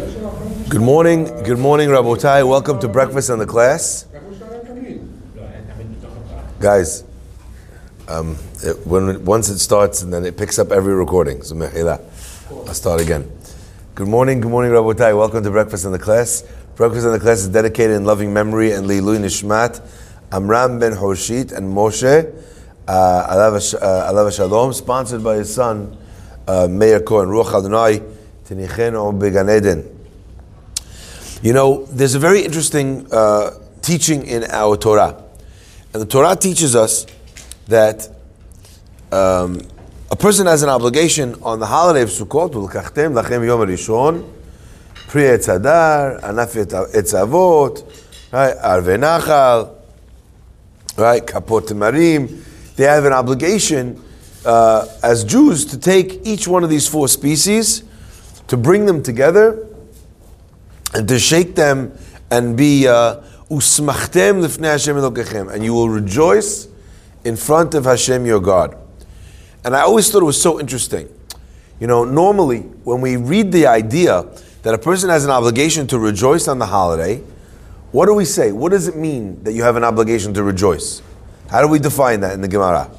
Good morning, good morning, Rabotai. Welcome to breakfast in the class. Guys, um, it, when once it starts and then it picks up every recording. So mehila. I'll start again. Good morning, good morning, Rabotai. Welcome to breakfast in the class. Breakfast in the class is dedicated in loving memory and Lilu Nishmat, Amram ben Hoshit and Moshe, uh, Alav uh, Shalom, sponsored by his son, uh, Meir Cohen, Ruach Adonai, You know, there's a very interesting uh, teaching in our Torah. And the Torah teaches us that um, a person has an obligation on the holiday of Sukkot, L'kachtem lachem yom rishon, etzavot, right, arve nachal, right, kapot marim. They have an obligation uh, as Jews to take each one of these four species, to bring them together, and to shake them and be uh, usmachtem lifnei Hashem elokechem, and you will rejoice in front of Hashem your God. And I always thought it was so interesting. You know, normally when we read the idea that a person has an obligation to rejoice on the holiday, what do we say? What does it mean that you have an obligation to rejoice? How do we define that in the Gemara?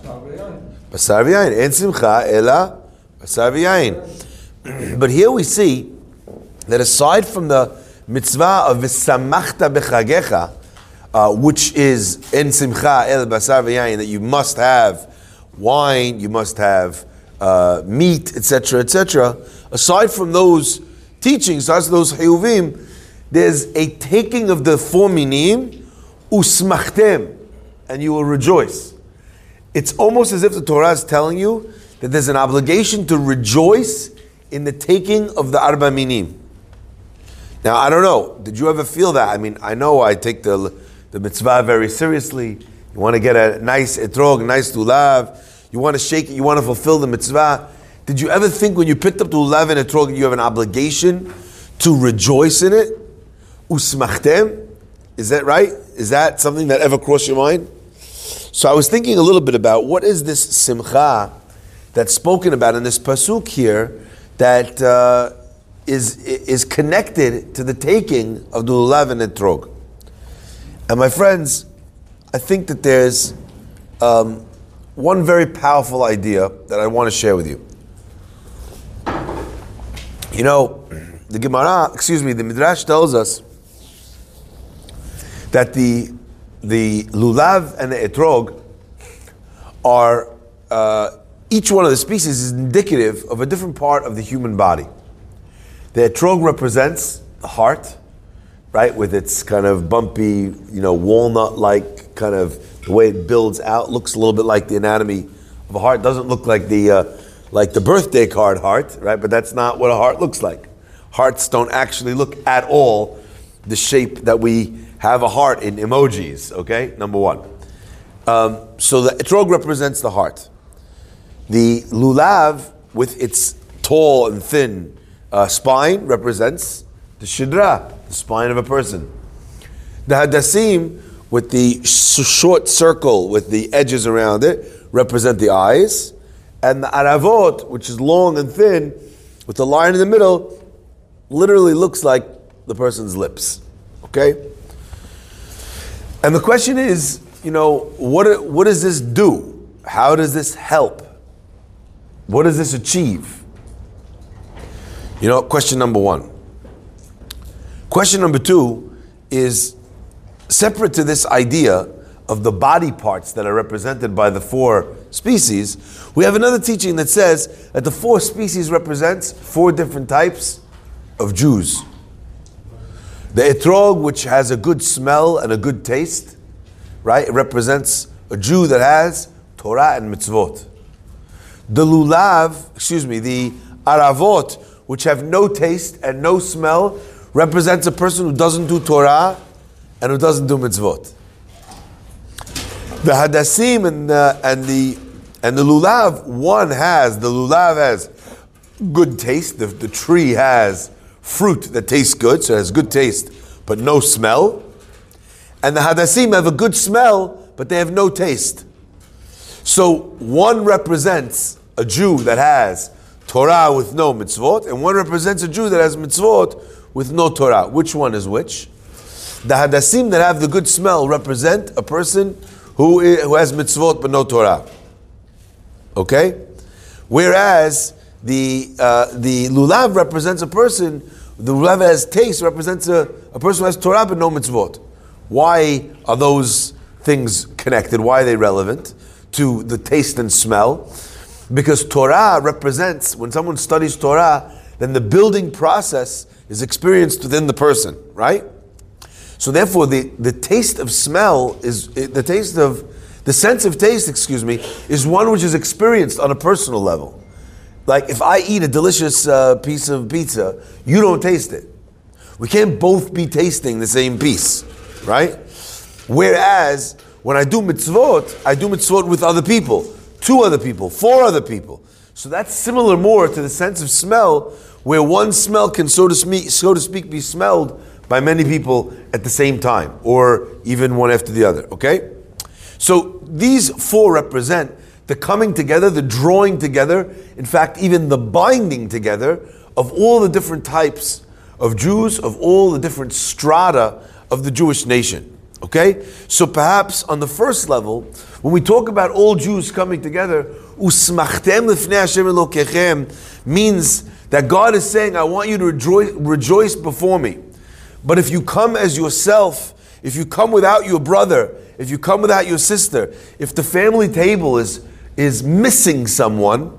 Basar v'yayin. En simcha ela basar v'yayin. But here we see that aside from the mitzvah of v'samachta b'chagecha, uh, which is in simcha el basar v'yayin, that you must have wine, you must have uh, meat, etc., etc. Aside from those teachings, as those hayuvim, there's a taking of the four minim, usmachtem, and you will rejoice. It's almost as if the Torah is telling you that there's an obligation to rejoice in the taking of the arba minim. Now, I don't know. Did you ever feel that? I mean, I know I take the, the mitzvah very seriously. You want to get a nice etrog, nice lulav. You want to shake it. You want to fulfill the mitzvah. Did you ever think when you picked up the lulav and etrog, you have an obligation to rejoice in it? Usmachtem? Is that right? Is that something that ever crossed your mind? So I was thinking a little bit about what is this simcha that's spoken about in this pasuk here that uh, is, is connected to the taking of the lulav and etrog. And my friends, I think that there's um, one very powerful idea that I want to share with you. You know, the Gemara, excuse me, the Midrash tells us that the the lulav and the etrog are uh, each one of the species is indicative of a different part of the human body. The etrog represents the heart, right, with its kind of bumpy, you know, walnut-like kind of the way it builds out. Looks a little bit like the anatomy of a heart. Doesn't look like the uh, like the birthday card heart, right? But that's not what a heart looks like. Hearts don't actually look at all the shape that we have a heart in emojis. Okay, number one. Um, so the etrog represents the heart. The lulav, with its tall and thin uh, spine represents the shidra, the spine of a person. The hadassim, with the short circle with the edges around it, represent the eyes. And the aravot, which is long and thin, with the line in the middle, literally looks like the person's lips. Okay? And the question is, you know, what, what does this do? How does this help? What does this achieve? You know, question number one. Question number two is separate to this idea of the body parts that are represented by the four species, we have another teaching that says that the four species represents four different types of Jews. The etrog, which has a good smell and a good taste, right? It represents a Jew that has Torah and mitzvot. The lulav, excuse me, the aravot, which have no taste and no smell, represents a person who doesn't do Torah and who doesn't do mitzvot. The hadassim and the, and the and the lulav, one has the lulav has good taste. The, the tree has fruit that tastes good, so it has good taste, but no smell. And the hadassim have a good smell, but they have no taste. So one represents a Jew that has Torah with no mitzvot, and one represents a Jew that has mitzvot with no Torah. Which one is which? The hadassim that have the good smell represent a person who, is, who has mitzvot but no Torah. Okay? Whereas the, uh, the lulav represents a person, the lulav that has taste represents a, a person who has Torah but no mitzvot. Why are those things connected? Why are they relevant to the taste and smell? Because Torah represents, when someone studies Torah, then the building process is experienced within the person, right? So therefore, the, the taste of smell is, the taste of, the sense of taste, excuse me, is one which is experienced on a personal level. Like if I eat a delicious uh, piece of pizza, you don't taste it. We can't both be tasting the same piece, right? Whereas when I do mitzvot, I do mitzvot with other people, two other people, four other people. So that's similar more to the sense of smell, where one smell can, so to speak, so to speak be smelled by many people at the same time, or even one after the other. Okay? So these four represent the coming together, the drawing together, in fact, even the binding together of all the different types of Jews, of all the different strata of the Jewish nation. Okay? So perhaps on the first level, when we talk about all Jews coming together, usmachtem means that God is saying, I want you to rejoice, rejoice before me. But if you come as yourself, if you come without your brother, if you come without your sister, if the family table is, is missing someone,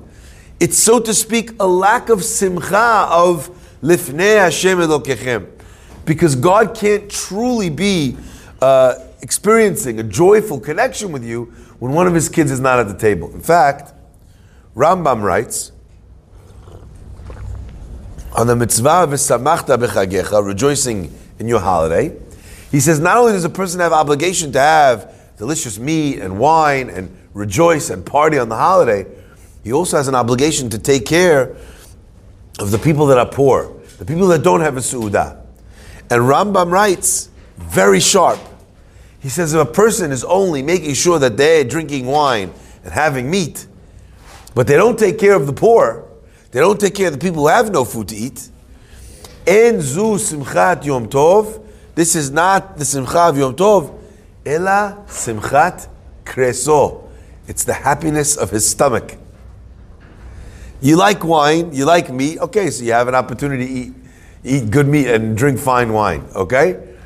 it's so to speak a lack of simcha of lifnei Hashem Elokechem. Because God can't truly be uh, experiencing a joyful connection with you when one of his kids is not at the table. In fact, Rambam writes on the mitzvah v'samachta b'chagecha, rejoicing in your holiday. He says not only does a person have obligation to have delicious meat and wine and rejoice and party on the holiday, he also has an obligation to take care of the people that are poor, the people that don't have a su'udah. And Rambam writes, very sharp, he says if a person is only making sure that they're drinking wine and having meat, but they don't take care of the poor, they don't take care of the people who have no food to eat, En zu simchat yom tov, this is not the simcha of yom tov, ela simchat kreso. It's the happiness of his stomach. You like wine, you like meat, okay, so you have an opportunity to eat, eat good meat and drink fine wine, okay?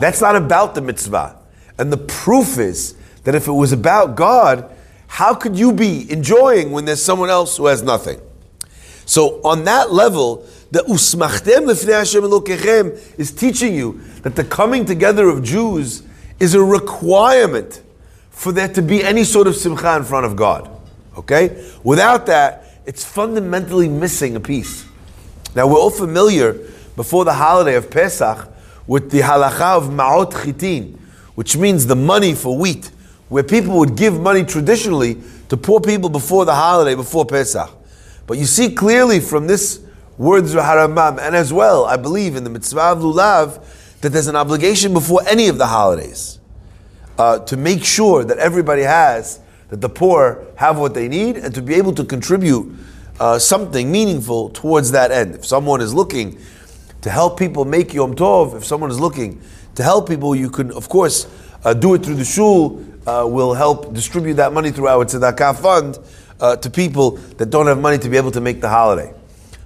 That's not about the mitzvah. And the proof is that if it was about God, how could you be enjoying when there's someone else who has nothing? So on that level, the usmachtem lefnei Hashem is teaching you that the coming together of Jews is a requirement for there to be any sort of simcha in front of God. Okay? Without that, it's fundamentally missing a piece. Now we're all familiar before the holiday of Pesach with the halacha of ma'ot chitin, which means the money for wheat, where people would give money traditionally to poor people before the holiday, before Pesach. But you see clearly from this words of Harambam, and as well, I believe in the mitzvah of lulav, that there's an obligation before any of the holidays uh, to make sure that everybody has, that the poor have what they need, and to be able to contribute uh, something meaningful towards that end. If someone is looking to help people make Yom Tov, if someone is looking to help people, you can, of course, uh, do it through the shul. Uh, will help distribute that money through our tzedakah fund uh, to people that don't have money to be able to make the holiday.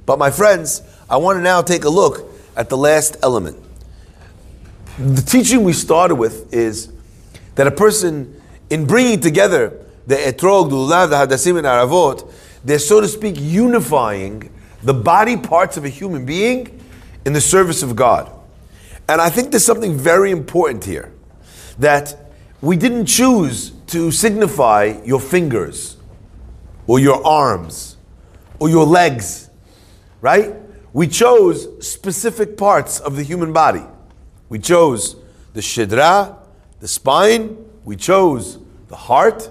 But my friends, I want to now take a look at the last element. The teaching we started with is that a person, in bringing together the etrog, the lulav, the hadassim, and aravot, they're so to speak unifying the body parts of a human being in the service of God. And I think there's something very important here that we didn't choose to signify your fingers or your arms or your legs, right? We chose specific parts of the human body. We chose the shidra, the spine, we chose the heart,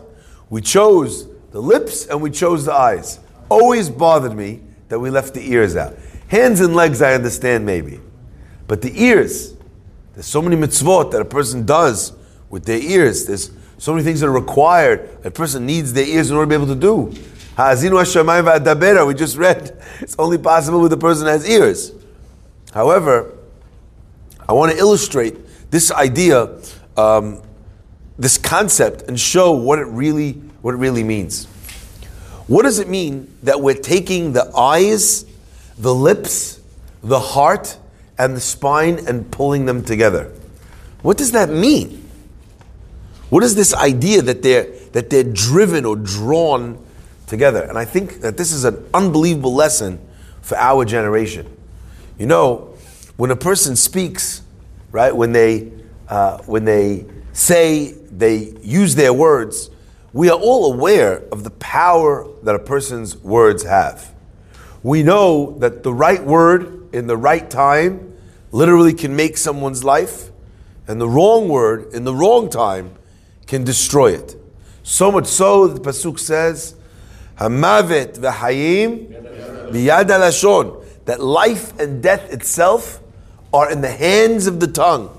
we chose the lips, and we chose the eyes. Always bothered me that we left the ears out. Hands and legs, I understand maybe. But the ears, there's so many mitzvot that a person does with their ears. There's so many things that are required. A person needs their ears in order to be able to do. We just read, it's only possible with the person has ears. However, I want to illustrate this idea, um, this concept, and show what it really, what it really means. What does it mean that we're taking the eyes, the lips, the heart, and the spine and pulling them together? What does that mean? What is this idea that they're that they're driven or drawn together? And I think that this is an unbelievable lesson for our generation. You know, when a person speaks, right? When they uh, when they say they use their words, we are all aware of the power that a person's words have. We know that the right word in the right time literally can make someone's life, and the wrong word in the wrong time can destroy it. So much so, the Pasuk says, Hamavet v'hayim biyad alashon, that life and death itself are in the hands of the tongue.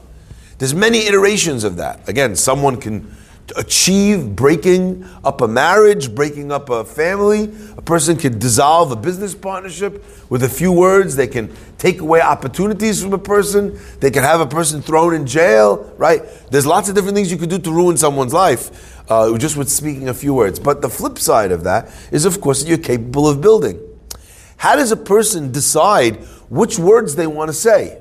There's many iterations of that. Again, someone can achieve breaking up a marriage, breaking up a family. A person can dissolve a business partnership with a few words. They can take away opportunities from a person. They can have a person thrown in jail, right? There's lots of different things you could do to ruin someone's life uh, just with speaking a few words. But the flip side of that is, of course, that you're capable of building. How does a person decide which words they want to say?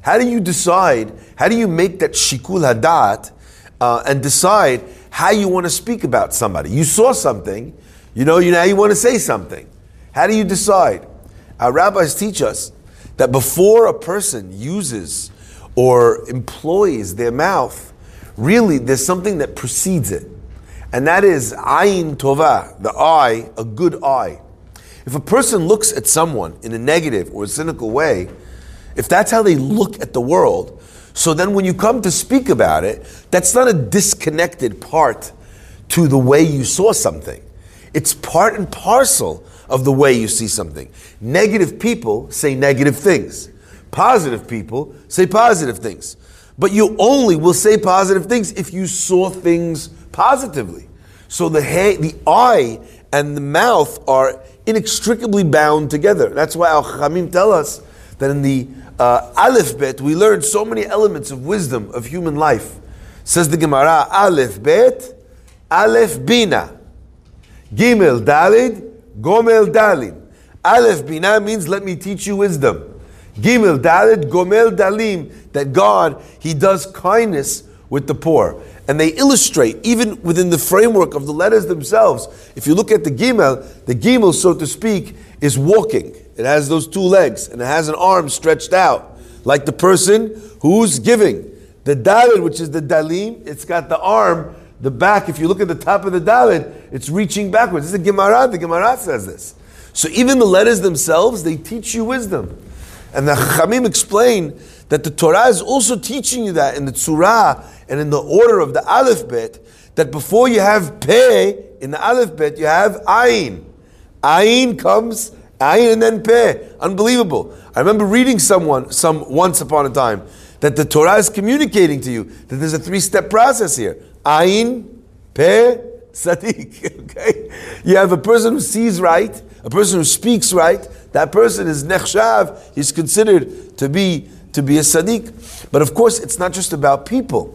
How do you decide? How do you make that shikul hadat? Uh, and decide how you want to speak about somebody. You saw something, you know, you now you want to say something. How do you decide? Our rabbis teach us that before a person uses or employs their mouth, really there's something that precedes it. And that is ayin tova, the eye, a good eye. If a person looks at someone in a negative or a cynical way, if that's how they look at the world, so then when you come to speak about it, that's not a disconnected part to the way you saw something. It's part and parcel of the way you see something. Negative people say negative things. Positive people say positive things. But you only will say positive things if you saw things positively. So the, the eye and the mouth are inextricably bound together. That's why Al Khamim tell us that in the uh, Aleph Bet, we learned so many elements of wisdom of human life. Says the Gemara, Aleph Bet, Aleph Bina, Gimel Dalid, Gomel Dalim. Aleph Bina means let me teach you wisdom. Gimel Dalid, Gomel Dalim, that God, He does kindness with the poor. And they illustrate, even within the framework of the letters themselves, if you look at the Gimel, the Gimel, so to speak, is walking. It has those two legs and it has an arm stretched out, like the person who's giving. The Dalit, which is the Dalim, it's got the arm, the back. If you look at the top of the Dalit, it's reaching backwards. This is a Gemara. The Gemara says this. So even the letters themselves, they teach you wisdom. And the Chachamim explain that the Torah is also teaching you that in the Tzura and in the order of the Aleph Bet, that before you have Peh in the Aleph Bet, you have Ayin. Ayin comes Ayin and then Peh. Unbelievable. I remember reading someone, some once upon a time, that the Torah is communicating to you that there's a three-step process here. Ayin, Peh, Sadiq. Okay? You have a person who sees right, a person who speaks right, that person is nechshav, he's considered to be to be a Sadiq. But of course, it's not just about people.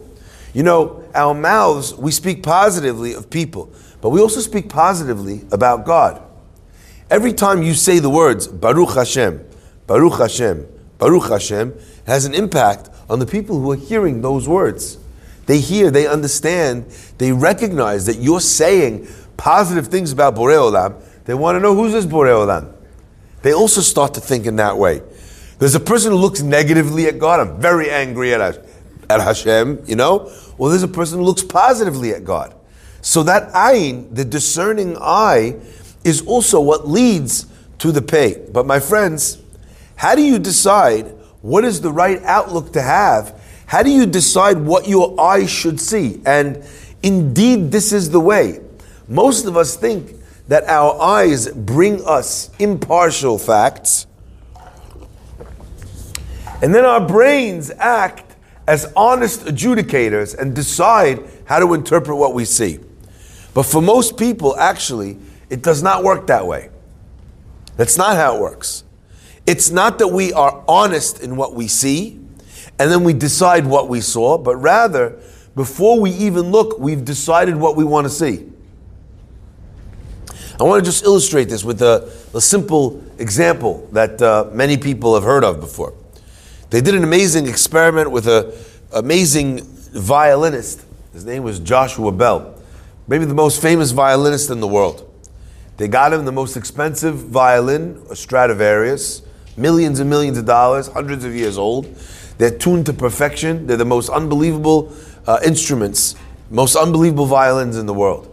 You know, our mouths, we speak positively of people, but we also speak positively about God. Every time you say the words Baruch Hashem, Baruch Hashem, Baruch Hashem, has an impact on the people who are hearing those words. They hear, they understand, they recognize that you're saying positive things about Borei Olam. They want to know who's this Borei Olam. They also start to think in that way. There's a person who looks negatively at God. I'm very angry at, at Hashem, you know? Well, there's a person who looks positively at God. So that ayin, the discerning eye, is also what leads to the Peh. But my friends, how do you decide what is the right outlook to have? How do you decide what your eyes should see? And indeed, this is the way. Most of us think that our eyes bring us impartial facts, and then our brains act as honest adjudicators and decide how to interpret what we see. But for most people, actually, It does not work that way. That's not how it works. It's not that we are honest in what we see and then we decide what we saw, but rather, before we even look, we've decided what we want to see. I want to just illustrate this with a, a simple example that uh, many people have heard of before. They did an amazing experiment with an amazing violinist. His name was Joshua Bell, maybe the most famous violinist in the world. They got him the most expensive violin, a Stradivarius, millions and millions of dollars, hundreds of years old. They're tuned to perfection. They're the most unbelievable uh, instruments, most unbelievable violins in the world.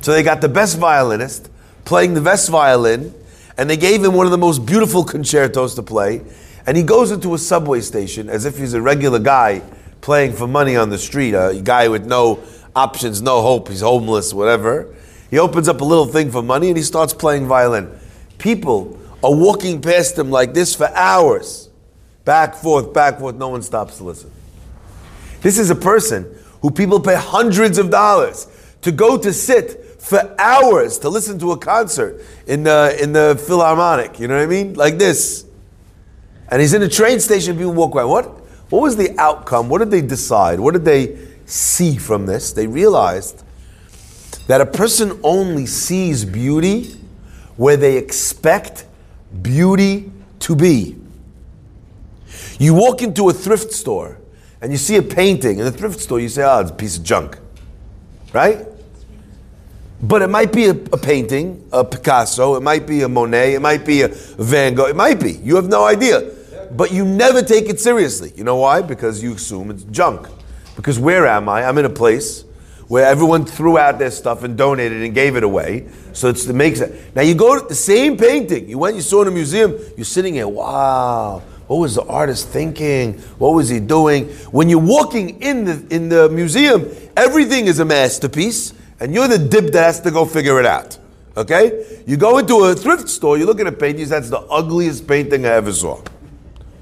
So they got the best violinist playing the best violin, and they gave him one of the most beautiful concertos to play. And he goes into a subway station as if he's a regular guy playing for money on the street, a guy with no options, no hope, he's homeless, whatever. He opens up a little thing for money and he starts playing violin. People are walking past him like this for hours. Back, forth, back, forth. No one stops to listen. This is a person who people pay hundreds of dollars to go to sit for hours to listen to a concert in the, in the Philharmonic. You know what I mean? Like this. And he's in a train station, people walk by. What, what was the outcome? What did they decide? What did they see from this? They realized that a person only sees beauty where they expect beauty to be. You walk into a thrift store and you see a painting in the thrift store, you say, oh, it's a piece of junk. Right? But it might be a, a, painting, a Picasso, it might be a Monet, it might be a Van Gogh, it might be. You have no idea. But you never take it seriously. You know why? Because you assume it's junk. Because where am I? I'm in a place where everyone threw out their stuff and donated and gave it away. So it's, it makes it. Now you go to the same painting. You went, you saw in a museum. You're sitting here. Wow. What was the artist thinking? What was he doing? When you're walking in the in the museum, everything is a masterpiece, and you're the dip that has to go figure it out. Okay? You go into a thrift store, you look at a painting, that's the ugliest painting I ever saw.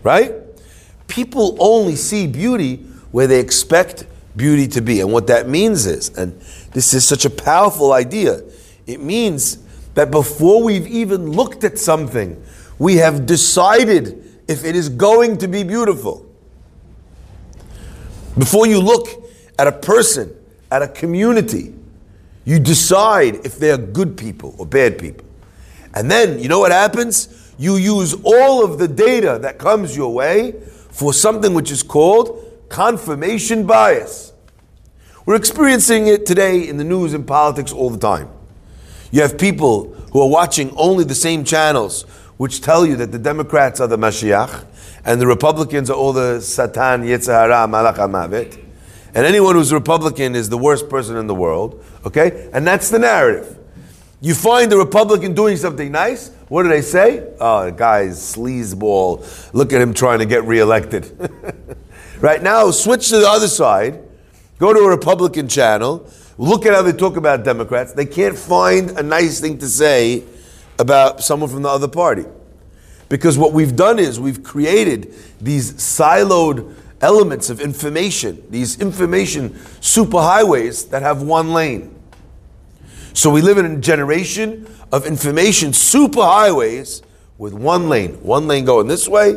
Right? People only see beauty where they expect beauty to be. And what that means is, and this is such a powerful idea, it means that before we've even looked at something, we have decided if it is going to be beautiful. Before you look at a person, at a community, you decide if they're good people or bad people. And then, you know what happens? You use all of the data that comes your way for something which is called confirmation bias. We're experiencing it today in the news and politics all the time. You have people who are watching only the same channels which tell you that the Democrats are the Mashiach and the Republicans are all the Satan, Yetzer Hara, Malach Mavet. And anyone who's Republican is the worst person in the world. Okay? And that's the narrative. You find the Republican doing something nice. What do they say? Oh, the guy's sleazeball. Look at him trying to get reelected. right now, switch to the other side Go to a Republican channel, look at how they talk about Democrats. They can't find a nice thing to say about someone from the other party. Because what we've done is we've created these siloed elements of information, these information superhighways that have one lane. So we live in a generation of information superhighways with one lane, one lane going this way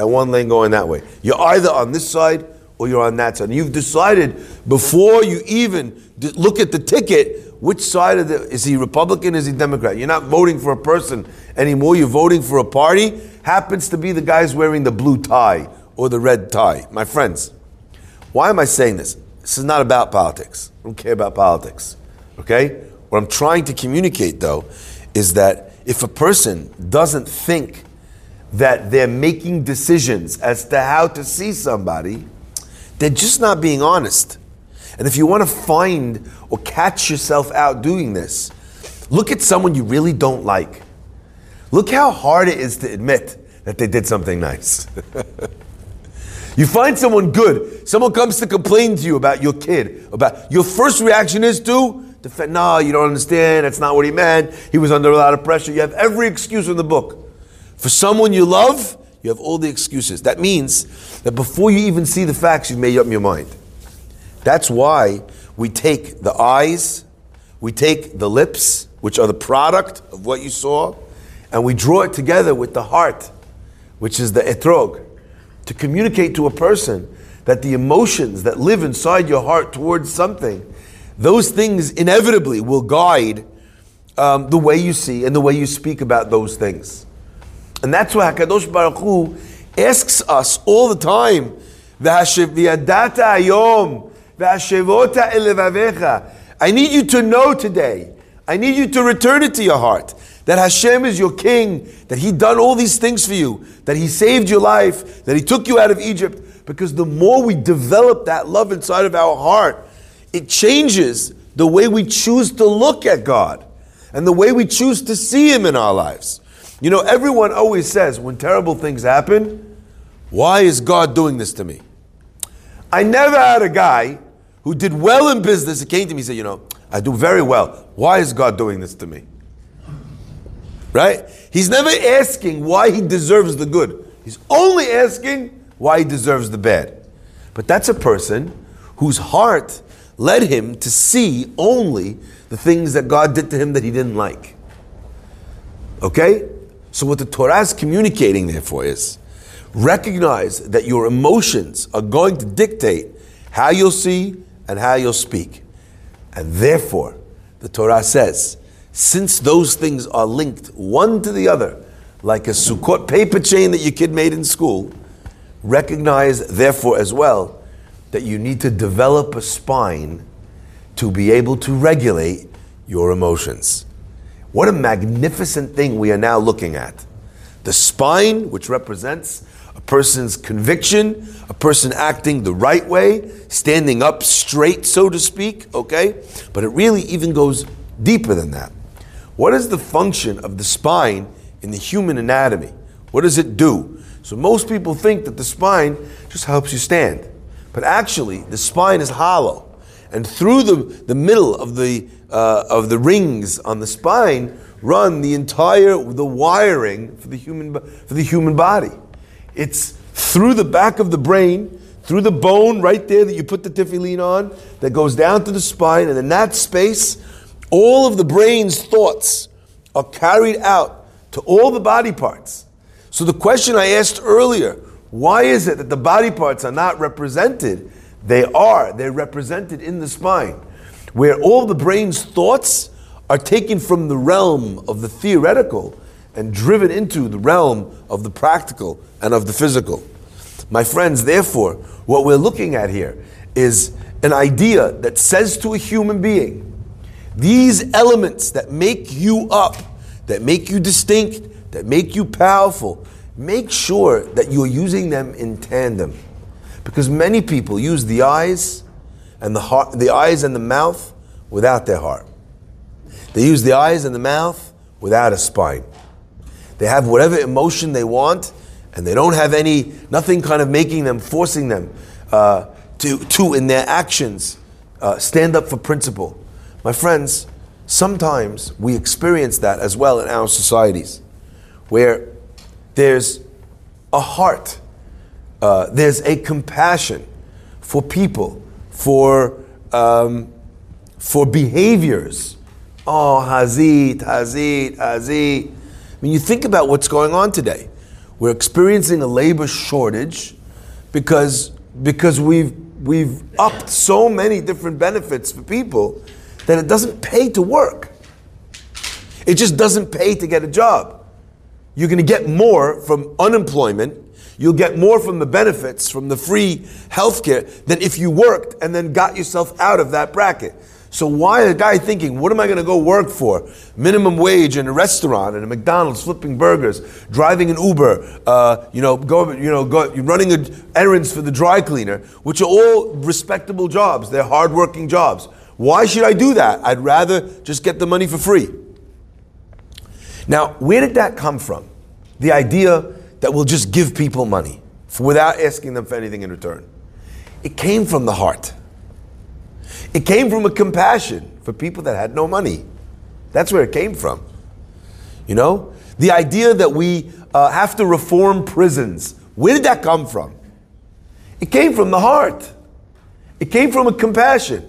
and one lane going that way. You're either on this side or you're on that side. And you've decided before you even look at the ticket, which side of the is he Republican, is he Democrat? You're not voting for a person anymore, you're voting for a party. Happens to be the guy's wearing the blue tie or the red tie. My friends, why am I saying this? This is not about politics. I don't care about politics. Okay? What I'm trying to communicate though is that if a person doesn't think that they're making decisions as to how to see somebody, they're just not being honest. And if you want to find or catch yourself out doing this, look at someone you really don't like. Look how hard it is to admit that they did something nice. you find someone good, someone comes to complain to you about your kid, about your first reaction is to defend, no, you don't understand, that's not what he meant, he was under a lot of pressure. You have every excuse in the book. For someone you love, you have all the excuses. That means that before you even see the facts, you've made up your mind. That's why we take the eyes, we take the lips, which are the product of what you saw, and we draw it together with the heart, which is the etrog, to communicate to a person that the emotions that live inside your heart towards something, those things inevitably will guide um, the way you see and the way you speak about those things. And that's why HaKadosh Baruch Hu asks us all the time, "V'yadata ayom v'ashevota elevavecha." I need you to know today, I need you to return it to your heart that Hashem is your king, that He done all these things for you, that He saved your life, that He took you out of Egypt. Because the more we develop that love inside of our heart, it changes the way we choose to look at God and the way we choose to see Him in our lives. You know, everyone always says when terrible things happen, why is God doing this to me? I never had a guy who did well in business He came to me and said, You know, I do very well. Why is God doing this to me? Right? He's never asking why he deserves the good. He's only asking why he deserves the bad. But that's a person whose heart led him to see only the things that God did to him that he didn't like. Okay? So, what the Torah is communicating, therefore, is recognize that your emotions are going to dictate how you'll see and how you'll speak. And therefore, the Torah says, since those things are linked one to the other, like a Sukkot paper chain that your kid made in school, recognize, therefore, as well, that you need to develop a spine to be able to regulate your emotions. What a magnificent thing we are now looking at. The spine, which represents a person's conviction, a person acting the right way, standing up straight, so to speak, okay? But it really even goes deeper than that. What is the function of the spine in the human anatomy? What does it do? So most people think that the spine just helps you stand. But actually, the spine is hollow. And through the, the middle of the, uh, of the rings on the spine run the entire the wiring for the human for the human body. It's through the back of the brain, through the bone right there that you put the tefillin on, that goes down to the spine, and in that space all of the brain's thoughts are carried out to all the body parts. So the question I asked earlier, why is it that the body parts are not represented? They are. They're represented in the spine, where all the brain's thoughts are taken from the realm of the theoretical and driven into the realm of the practical and of the physical. My friends, therefore, what we're looking at here is an idea that says to a human being, these elements that make you up, that make you distinct, that make you powerful, make sure that you're using them in tandem. Because many people use the eyes and the heart, the eyes and the mouth without their heart. They use the eyes and the mouth without a spine. They have whatever emotion they want, and they don't have any, nothing kind of making them, forcing them uh, to, to, in their actions, uh, stand up for principle. My friends, sometimes we experience that as well in our societies, where there's a heart, uh, there's a compassion for people, for, um, for behaviors. Oh, Hazit, Hazit, Hazit. I mean, you think about what's going on today. We're experiencing a labor shortage because, because we've, we've upped so many different benefits for people that it doesn't pay to work. It just doesn't pay to get a job. You're going to get more from unemployment. You'll get more from the benefits, from the free healthcare, than if you worked and then got yourself out of that bracket. So why a guy thinking, what am I going to go work for? Minimum wage in a restaurant, in a McDonald's, flipping burgers, driving an Uber, uh, you know, go, you know, go, running errands for the dry cleaner, which are all respectable jobs. They're hardworking jobs. Why should I do that? I'd rather just get the money for free. Now, where did that come from? The idea that we'll just give people money without asking them for anything in return. It came from the heart. It came from a compassion for people that had no money. That's where it came from. You know? The idea that we uh, have to reform prisons. Where did that come from? It came from the heart. It came from a compassion.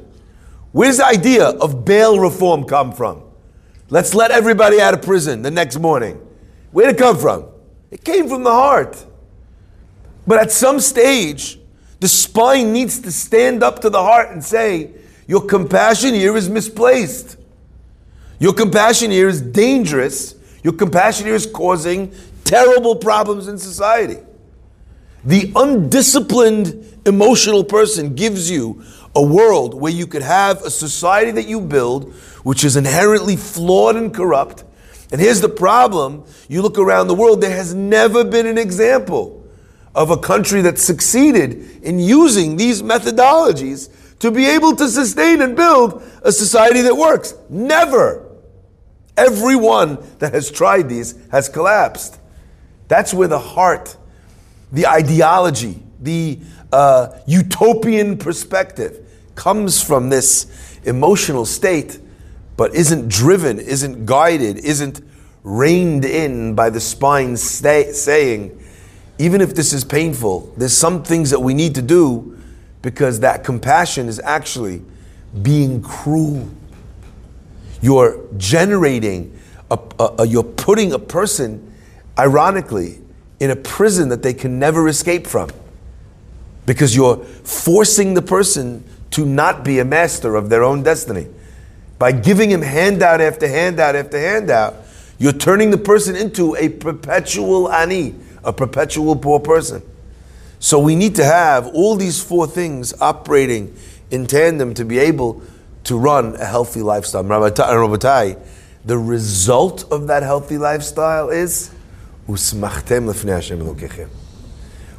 Where's the idea of bail reform come from? Let's let everybody out of prison the next morning. Where'd it come from? It came from the heart. But at some stage, the spine needs to stand up to the heart and say, Your compassion here is misplaced. Your compassion here is dangerous. Your compassion here is causing terrible problems in society. The undisciplined emotional person gives you a world where you could have a society that you build which is inherently flawed and corrupt. And here's the problem you look around the world, there has never been an example of a country that succeeded in using these methodologies to be able to sustain and build a society that works. Never. Everyone that has tried these has collapsed. That's where the heart, the ideology, the uh, utopian perspective comes from this emotional state, but isn't driven, isn't guided, isn't reined in by the spine saying, even if this is painful, there's some things that we need to do because that compassion is actually being cruel. You're generating, a, a, a, you're putting a person, ironically, in a prison that they can never escape from because you're forcing the person to not be a master of their own destiny. By giving him handout after handout after handout, you're turning the person into a perpetual ani, a perpetual poor person. So we need to have all these four things operating in tandem to be able to run a healthy lifestyle. Rabotai, the result of that healthy lifestyle is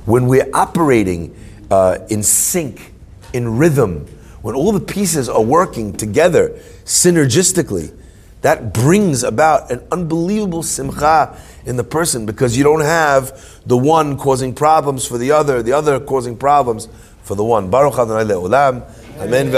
when we're operating uh, in sync, in rhythm, when all the pieces are working together synergistically, that brings about an unbelievable simcha in the person because you don't have the one causing problems for the other, the other causing problems for the one. Baruch Adonai Le'olam. Amen